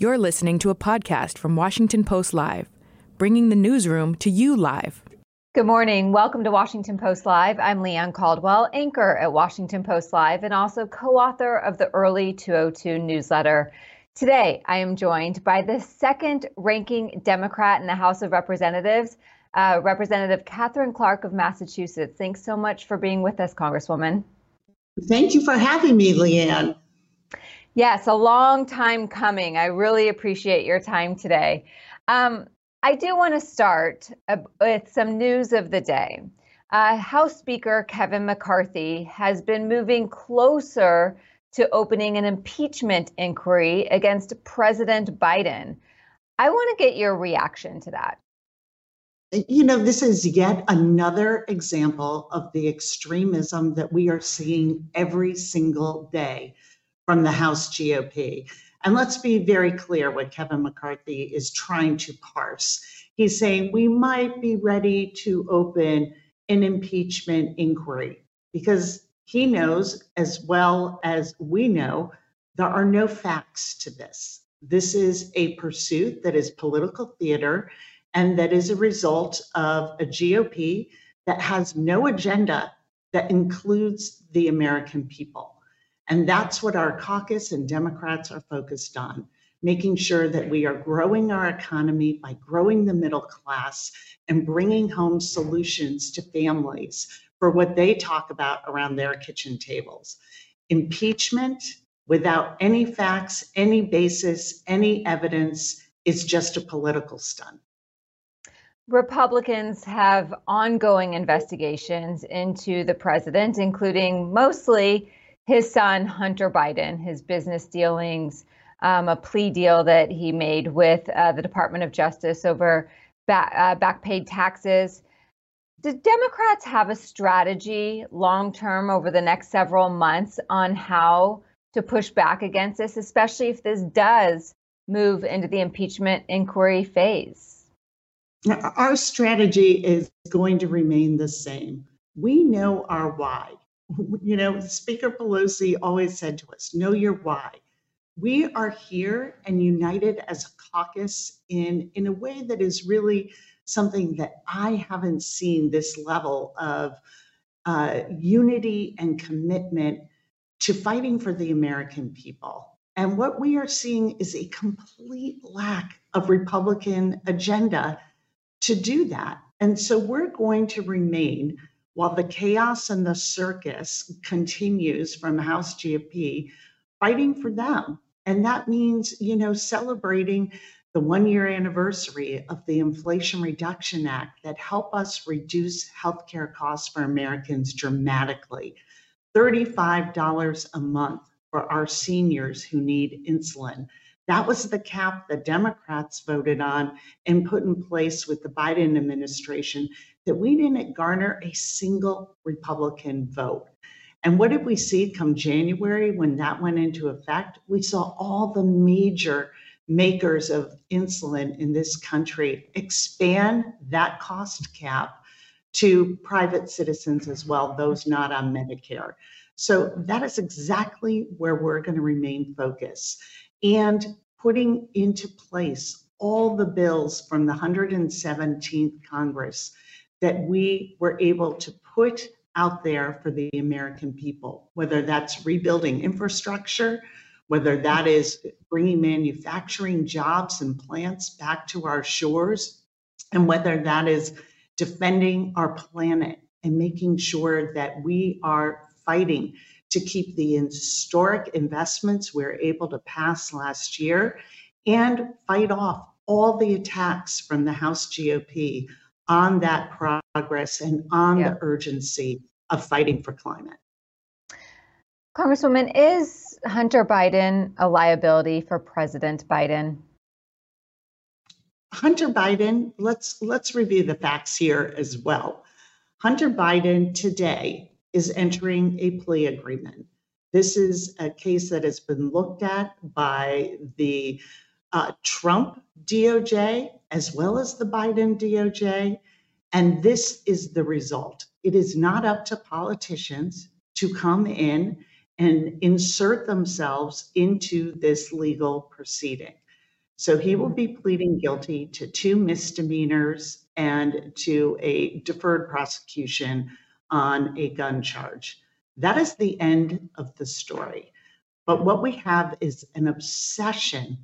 You're listening to a podcast from Washington Post Live, bringing the newsroom to you live. Good morning. Welcome to Washington Post Live. I'm Leigh Ann Caldwell, anchor at Washington Post Live and also co author of the Early 202 newsletter. Today, I am joined by the second ranking Democrat in the House of Representatives, uh, Representative Katherine Clark of Massachusetts. Thanks so much for being with us, Congresswoman. Thank you for having me, Leigh Ann. Yes, a long time coming. I really appreciate your time today. Um, I do want to start uh, with some news of the day. Uh, House Speaker Kevin McCarthy has been moving closer to opening an impeachment inquiry against President Biden. I want to get your reaction to that. You know, this is yet another example of the extremism that we are seeing every single day from the House GOP. And let's be very clear what Kevin McCarthy is trying to parse. He's saying we might be ready to open an impeachment inquiry because he knows, as well as we know, there are no facts to this. This is a pursuit that is political theater and that is a result of a GOP that has no agenda that includes the American people. And that's what our caucus and Democrats are focused on making sure that we are growing our economy by growing the middle class and bringing home solutions to families for what they talk about around their kitchen tables. Impeachment without any facts, any basis, any evidence is just a political stunt. Republicans have ongoing investigations into the president, including mostly his son, Hunter Biden, his business dealings, um, a plea deal that he made with uh, the Department of Justice over back, uh, back paid taxes. Do Democrats have a strategy long term over the next several months on how to push back against this, especially if this does move into the impeachment inquiry phase? Our strategy is going to remain the same. We know our why you know, Speaker Pelosi always said to us, know your why. We are here and united as a caucus in, in a way that is really something that I haven't seen this level of uh, unity and commitment to fighting for the American people. And what we are seeing is a complete lack of Republican agenda to do that. And so we're going to remain while the chaos and the circus continues from House GOP, fighting for them. And that means, you know, celebrating the one year anniversary of the Inflation Reduction Act that helped us reduce healthcare costs for Americans dramatically. $35 a month for our seniors who need insulin. That was the cap the Democrats voted on and put in place with the Biden administration that we didn't garner a single Republican vote. And what did we see come January when that went into effect? We saw all the major makers of insulin in this country expand that cost cap to private citizens as well, those not on Medicare. So that is exactly where we're going to remain focused and putting into place all the bills from the 117th Congress that we were able to put out there for the American people, whether that's rebuilding infrastructure, whether that is bringing manufacturing jobs and plants back to our shores, and whether that is defending our planet and making sure that we are fighting to keep the historic investments we were able to pass last year and fight off all the attacks from the House GOP on that progress and on yeah. the urgency of fighting for climate. Congresswoman, is Hunter Biden a liability for President Biden? Hunter Biden, let's let's review the facts here as well. Hunter Biden today is entering a plea agreement. This is a case that has been looked at by the uh, Trump DOJ as well as the Biden DOJ. And this is the result. It is not up to politicians to come in and insert themselves into this legal proceeding. So he will be pleading guilty to two misdemeanors and to a deferred prosecution on a gun charge. That is the end of the story. But what we have is an obsession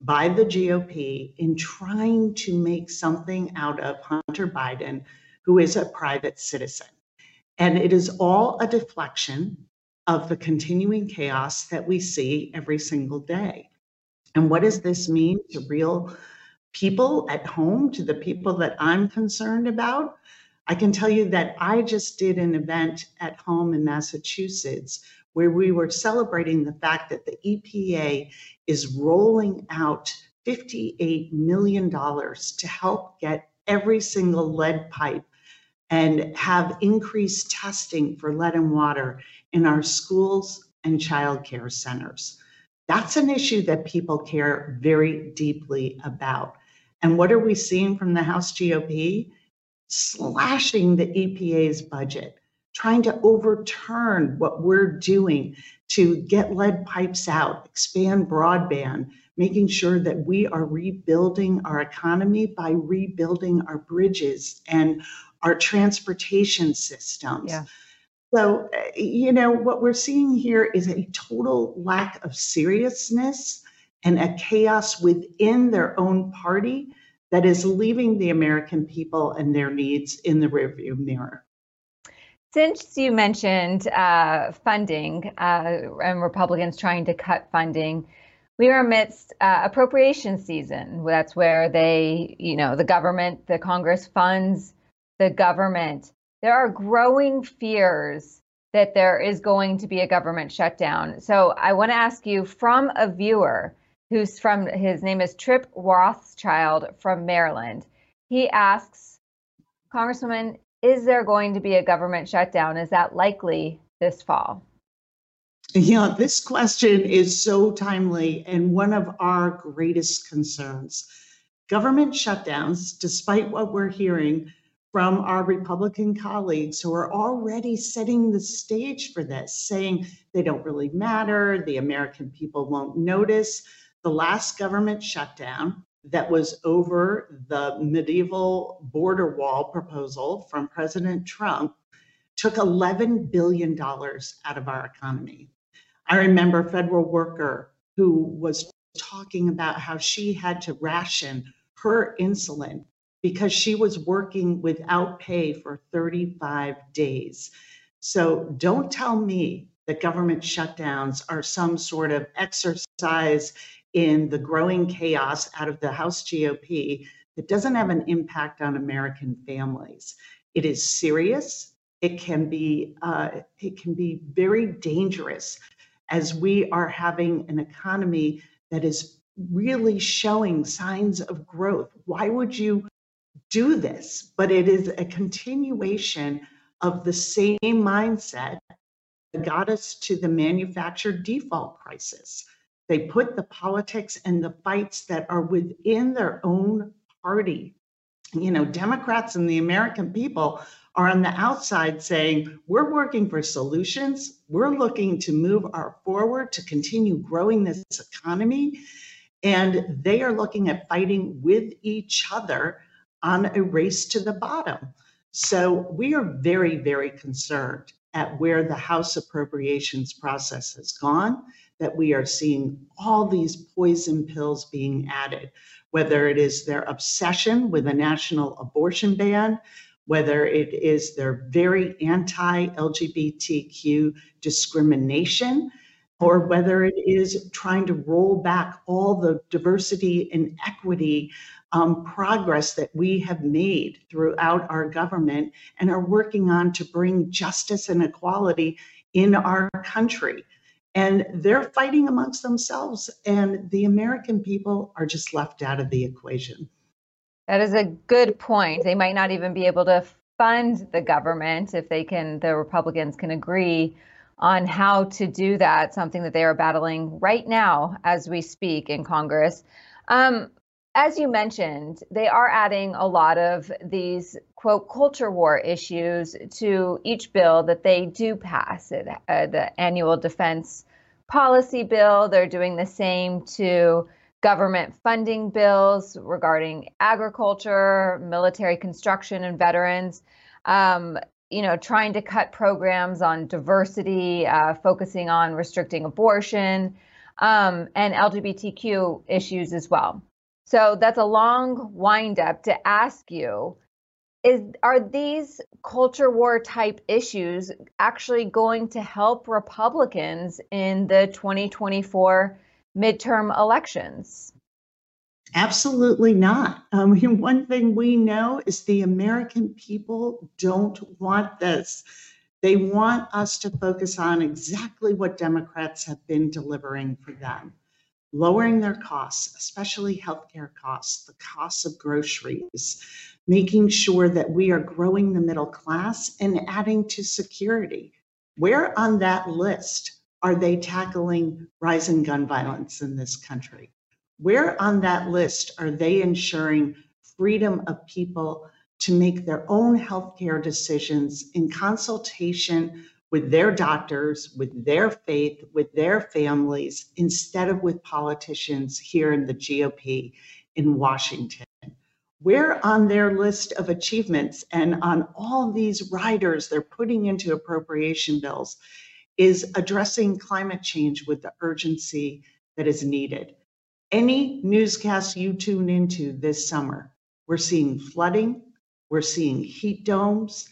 by the GOP in trying to make something out of Hunter Biden, who is a private citizen. And it is all a deflection of the continuing chaos that we see every single day. And what does this mean to real people at home, to the people that I'm concerned about? I can tell you that I just did an event at home in Massachusetts where we were celebrating the fact that the EPA is rolling out $58 million to help get every single lead pipe and have increased testing for lead and water in our schools and childcare centers. That's an issue that people care very deeply about. And what are we seeing from the House GOP? Slashing the EPA's budget, trying to overturn what we're doing to get lead pipes out, expand broadband, making sure that we are rebuilding our economy by rebuilding our bridges and our transportation systems. Yeah. So, you know, what we're seeing here is a total lack of seriousness and a chaos within their own party that is leaving the American people and their needs in the rearview mirror. Since you mentioned uh, funding uh, and Republicans trying to cut funding, we are amidst uh, appropriation season. That's where they, you know, the government, the Congress funds the government there are growing fears that there is going to be a government shutdown. So I want to ask you from a viewer who's from his name is Trip Rothschild from Maryland. He asks, Congresswoman, is there going to be a government shutdown? Is that likely this fall? Yeah, this question is so timely and one of our greatest concerns. Government shutdowns, despite what we're hearing, from our Republican colleagues who are already setting the stage for this, saying they don't really matter, the American people won't notice. The last government shutdown that was over the medieval border wall proposal from President Trump took $11 billion out of our economy. I remember a federal worker who was talking about how she had to ration her insulin because she was working without pay for 35 days. So don't tell me that government shutdowns are some sort of exercise in the growing chaos out of the House GOP that doesn't have an impact on American families. It is serious. It can be uh, it can be very dangerous as we are having an economy that is really showing signs of growth. Why would you do this, but it is a continuation of the same mindset that got us to the manufactured default crisis. They put the politics and the fights that are within their own party. You know, Democrats and the American people are on the outside saying, we're working for solutions. We're looking to move our forward to continue growing this economy. And they are looking at fighting with each other on a race to the bottom. So we are very, very concerned at where the House appropriations process has gone, that we are seeing all these poison pills being added, whether it is their obsession with a national abortion ban, whether it is their very anti LGBTQ discrimination, or whether it is trying to roll back all the diversity and equity um, progress that we have made throughout our government and are working on to bring justice and equality in our country. And they're fighting amongst themselves, and the American people are just left out of the equation. That is a good point. They might not even be able to fund the government if they can, the Republicans can agree on how to do that, something that they are battling right now as we speak in Congress. Um, as you mentioned, they are adding a lot of these quote culture war issues to each bill that they do pass. It, uh, the annual defense policy bill, they're doing the same to government funding bills regarding agriculture, military construction, and veterans. Um, you know, trying to cut programs on diversity, uh, focusing on restricting abortion, um, and LGBTQ issues as well. So that's a long windup to ask you is are these culture war type issues actually going to help Republicans in the 2024 midterm elections? Absolutely not. Um, one thing we know is the American people don't want this. They want us to focus on exactly what Democrats have been delivering for them lowering their costs, especially healthcare costs, the costs of groceries, making sure that we are growing the middle class and adding to security. Where on that list are they tackling rising gun violence in this country? Where on that list are they ensuring freedom of people to make their own healthcare decisions in consultation with their doctors, with their faith, with their families, instead of with politicians here in the GOP in Washington. We're on their list of achievements and on all these riders they're putting into appropriation bills is addressing climate change with the urgency that is needed. Any newscast you tune into this summer, we're seeing flooding, we're seeing heat domes.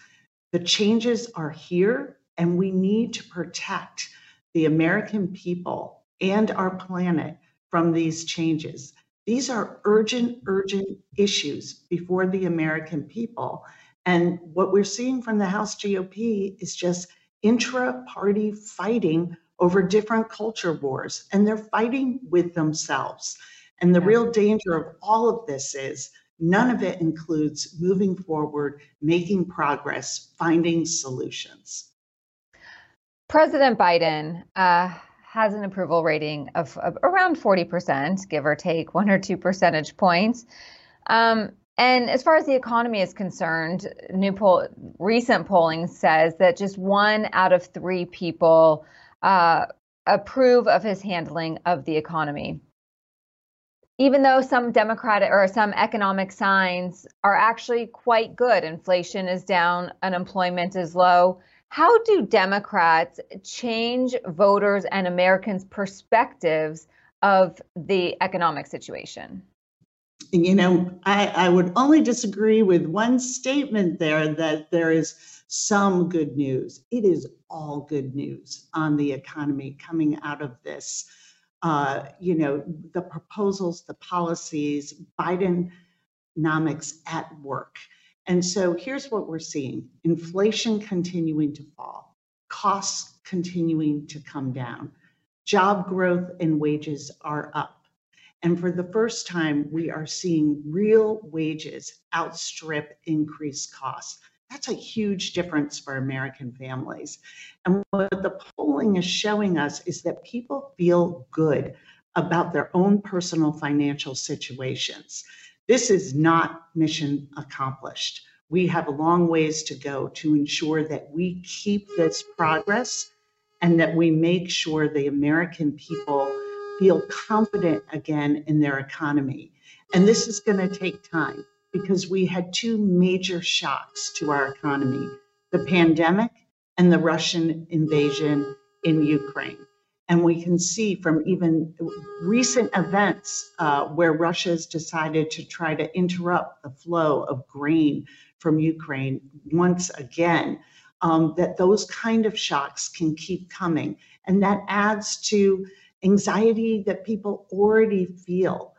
The changes are here and we need to protect the American people and our planet from these changes. These are urgent, urgent issues before the American people. And what we're seeing from the House GOP is just intra party fighting over different culture wars, and they're fighting with themselves. And the real danger of all of this is none of it includes moving forward, making progress, finding solutions. President Biden uh, has an approval rating of, of, around 40%, give or take one or two percentage points. Um, and as far as the economy is concerned, new poll, recent polling says that just one out of three people uh, approve of his handling of the economy. Even though some democratic or some economic signs are actually quite good, inflation is down, unemployment is low how do Democrats change voters and Americans' perspectives of the economic situation? You know, I, I would only disagree with one statement there that there is some good news. It is all good news on the economy coming out of this. Uh, you know, the proposals, the policies, Bidenomics at work. And so here's what we're seeing inflation continuing to fall, costs continuing to come down, job growth and wages are up. And for the first time, we are seeing real wages outstrip increased costs. That's a huge difference for American families. And what the polling is showing us is that people feel good about their own personal financial situations. This is not mission accomplished. We have a long ways to go to ensure that we keep this progress and that we make sure the American people feel confident again in their economy. And this is going to take time because we had two major shocks to our economy the pandemic and the Russian invasion in Ukraine. And we can see from even recent events uh, where Russia has decided to try to interrupt the flow of grain from Ukraine once again, um, that those kind of shocks can keep coming. And that adds to anxiety that people already feel.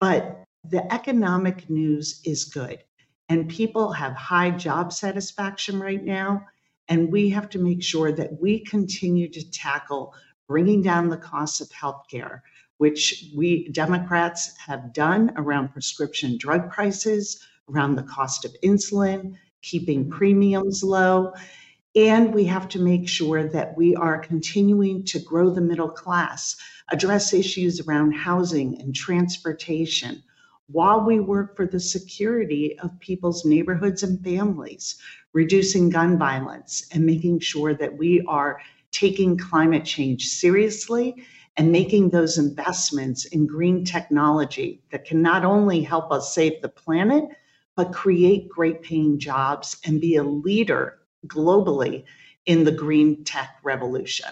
But the economic news is good. And people have high job satisfaction right now. And we have to make sure that we continue to tackle bringing down the costs of healthcare, which we Democrats have done around prescription drug prices, around the cost of insulin, keeping premiums low. And we have to make sure that we are continuing to grow the middle class, address issues around housing and transportation, while we work for the security of people's neighborhoods and families, reducing gun violence, and making sure that we are taking climate change seriously and making those investments in green technology that can not only help us save the planet, but create great paying jobs and be a leader globally in the green tech revolution.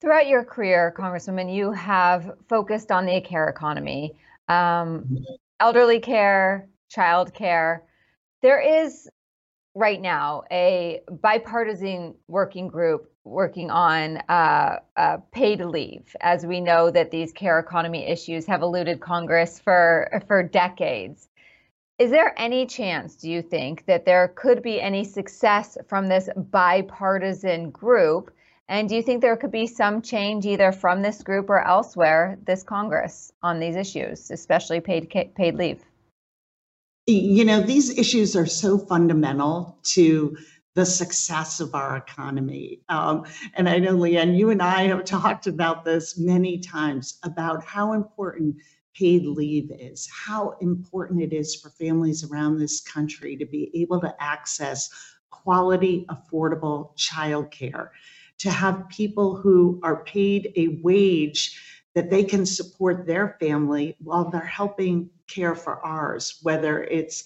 Throughout your career, Congresswoman, you have focused on the care economy, um, elderly care, child care. There is right now a bipartisan working group working on uh, uh, paid leave, as we know that these care economy issues have eluded Congress for for decades. Is there any chance, do you think, that there could be any success from this bipartisan group? And do you think there could be some change either from this group or elsewhere, this Congress, on these issues, especially paid paid leave? You know, these issues are so fundamental to the success of our economy. Um, and I know, Leigh Ann, you and I have talked about this many times about how important paid leave is, how important it is for families around this country to be able to access quality, affordable childcare, to have people who are paid a wage that they can support their family while they're helping care for ours, whether it's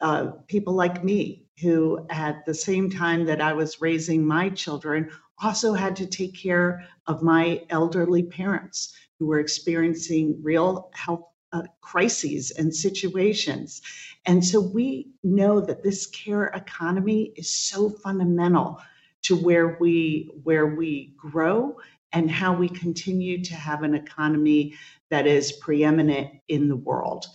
uh, people like me who, at the same time that I was raising my children, also had to take care of my elderly parents who were experiencing real health uh, crises and situations. And so we know that this care economy is so fundamental to where we where we grow and how we continue to have an economy that is preeminent in the world.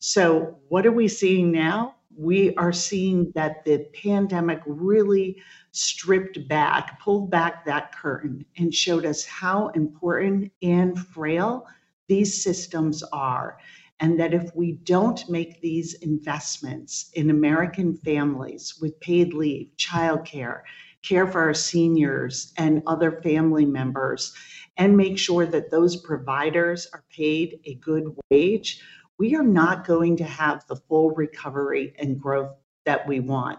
So what are we seeing now? We are seeing that the pandemic really stripped back, pulled back that curtain, and showed us how important and frail these systems are. And that if we don't make these investments in American families with paid leave, childcare, care for our seniors and other family members, and make sure that those providers are paid a good wage, we are not going to have the full recovery and growth that we want.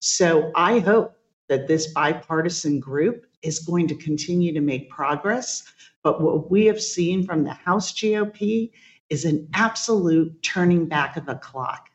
So I hope that this bipartisan group is going to continue to make progress. But what we have seen from the House GOP is an absolute turning back of the clock.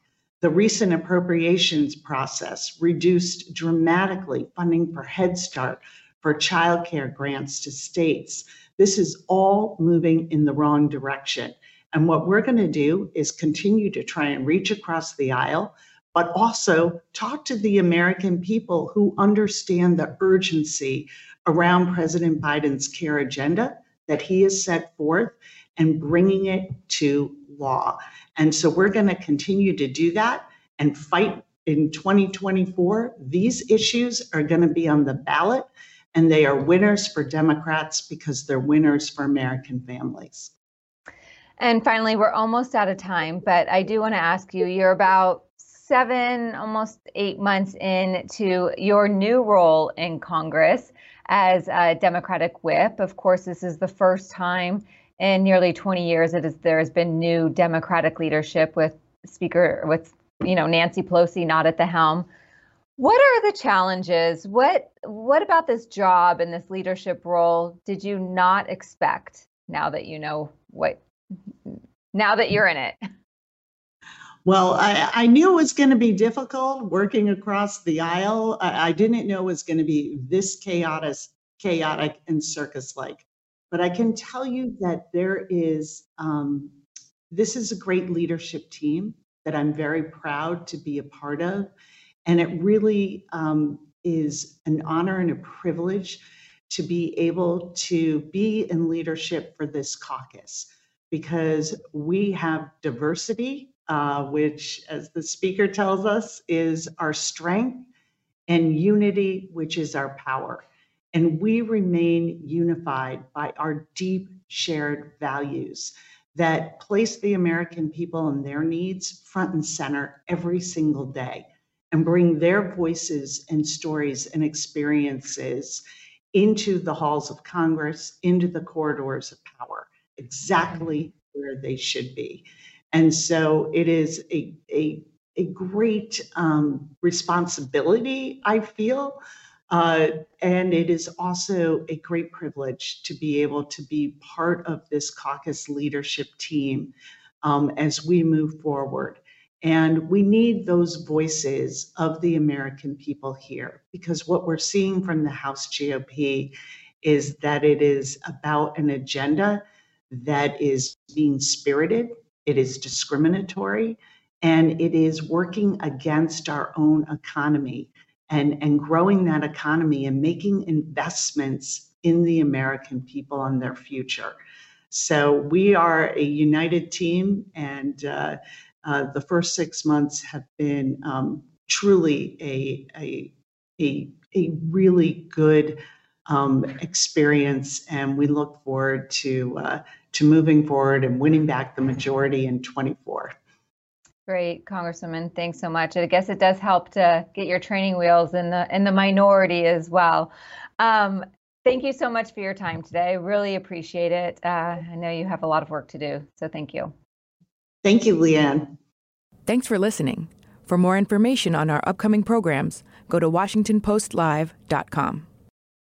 The recent appropriations process reduced dramatically funding for Head Start, for childcare grants to states. This is all moving in the wrong direction. And what we're going to do is continue to try and reach across the aisle but also talk to the American people who understand the urgency around President Biden's care agenda that he has set forth and bringing it to law. And so we're going to continue to do that and fight in 2024. These issues are going to be on the ballot, and they are winners for Democrats because they're winners for American families. And finally, we're almost out of time, but I do want to ask you you're about seven, almost eight months into your new role in Congress as a Democratic whip. Of course, this is the first time in nearly 20 years that there has been new Democratic leadership with Speaker with you know Nancy Pelosi not at the helm. What are the challenges? What what about this job and this leadership role did you not expect now that you know what now that you're in it? Well, I, I, knew it was going to be difficult working across the aisle. I, I didn't know it was going to be this chaotic, chaotic and circus-like. But I can tell you that there is, um, this is a great leadership team that I'm very proud to be a part of. And it really um, is an honor and a privilege to be able to be in leadership for this caucus because we have diversity uh, which, as the speaker tells us, is our strength, and unity, which is our power. And we remain unified by our deep shared values that place the American people and their needs front and center every single day and bring their voices and stories and experiences into the halls of Congress, into the corridors of power, exactly where they should be. And so it is a, a, a great um, responsibility, I feel, Uh, and it is also a great privilege to be able to be part of this caucus leadership team um, as we move forward. And we need those voices of the American people here because what we're seeing from the House GOP is that it is about an agenda that is being spirited, it is discriminatory, and it is working against our own economy and, and growing that economy and making investments in the American people and their future. So we are a united team, and uh, uh, the first six months have been um, truly a, a, a, a really good um, experience, and we look forward to uh, to moving forward and winning back the majority in 24. Great, Congresswoman. Thanks so much. I guess it does help to get your training wheels in the in the minority as well. Um, thank you so much for your time today. Really appreciate it. Uh, I know you have a lot of work to do, so thank you. Thank you, Leigh Ann. Thanks for listening. For more information on our upcoming programs, go to WashingtonPostLive.com.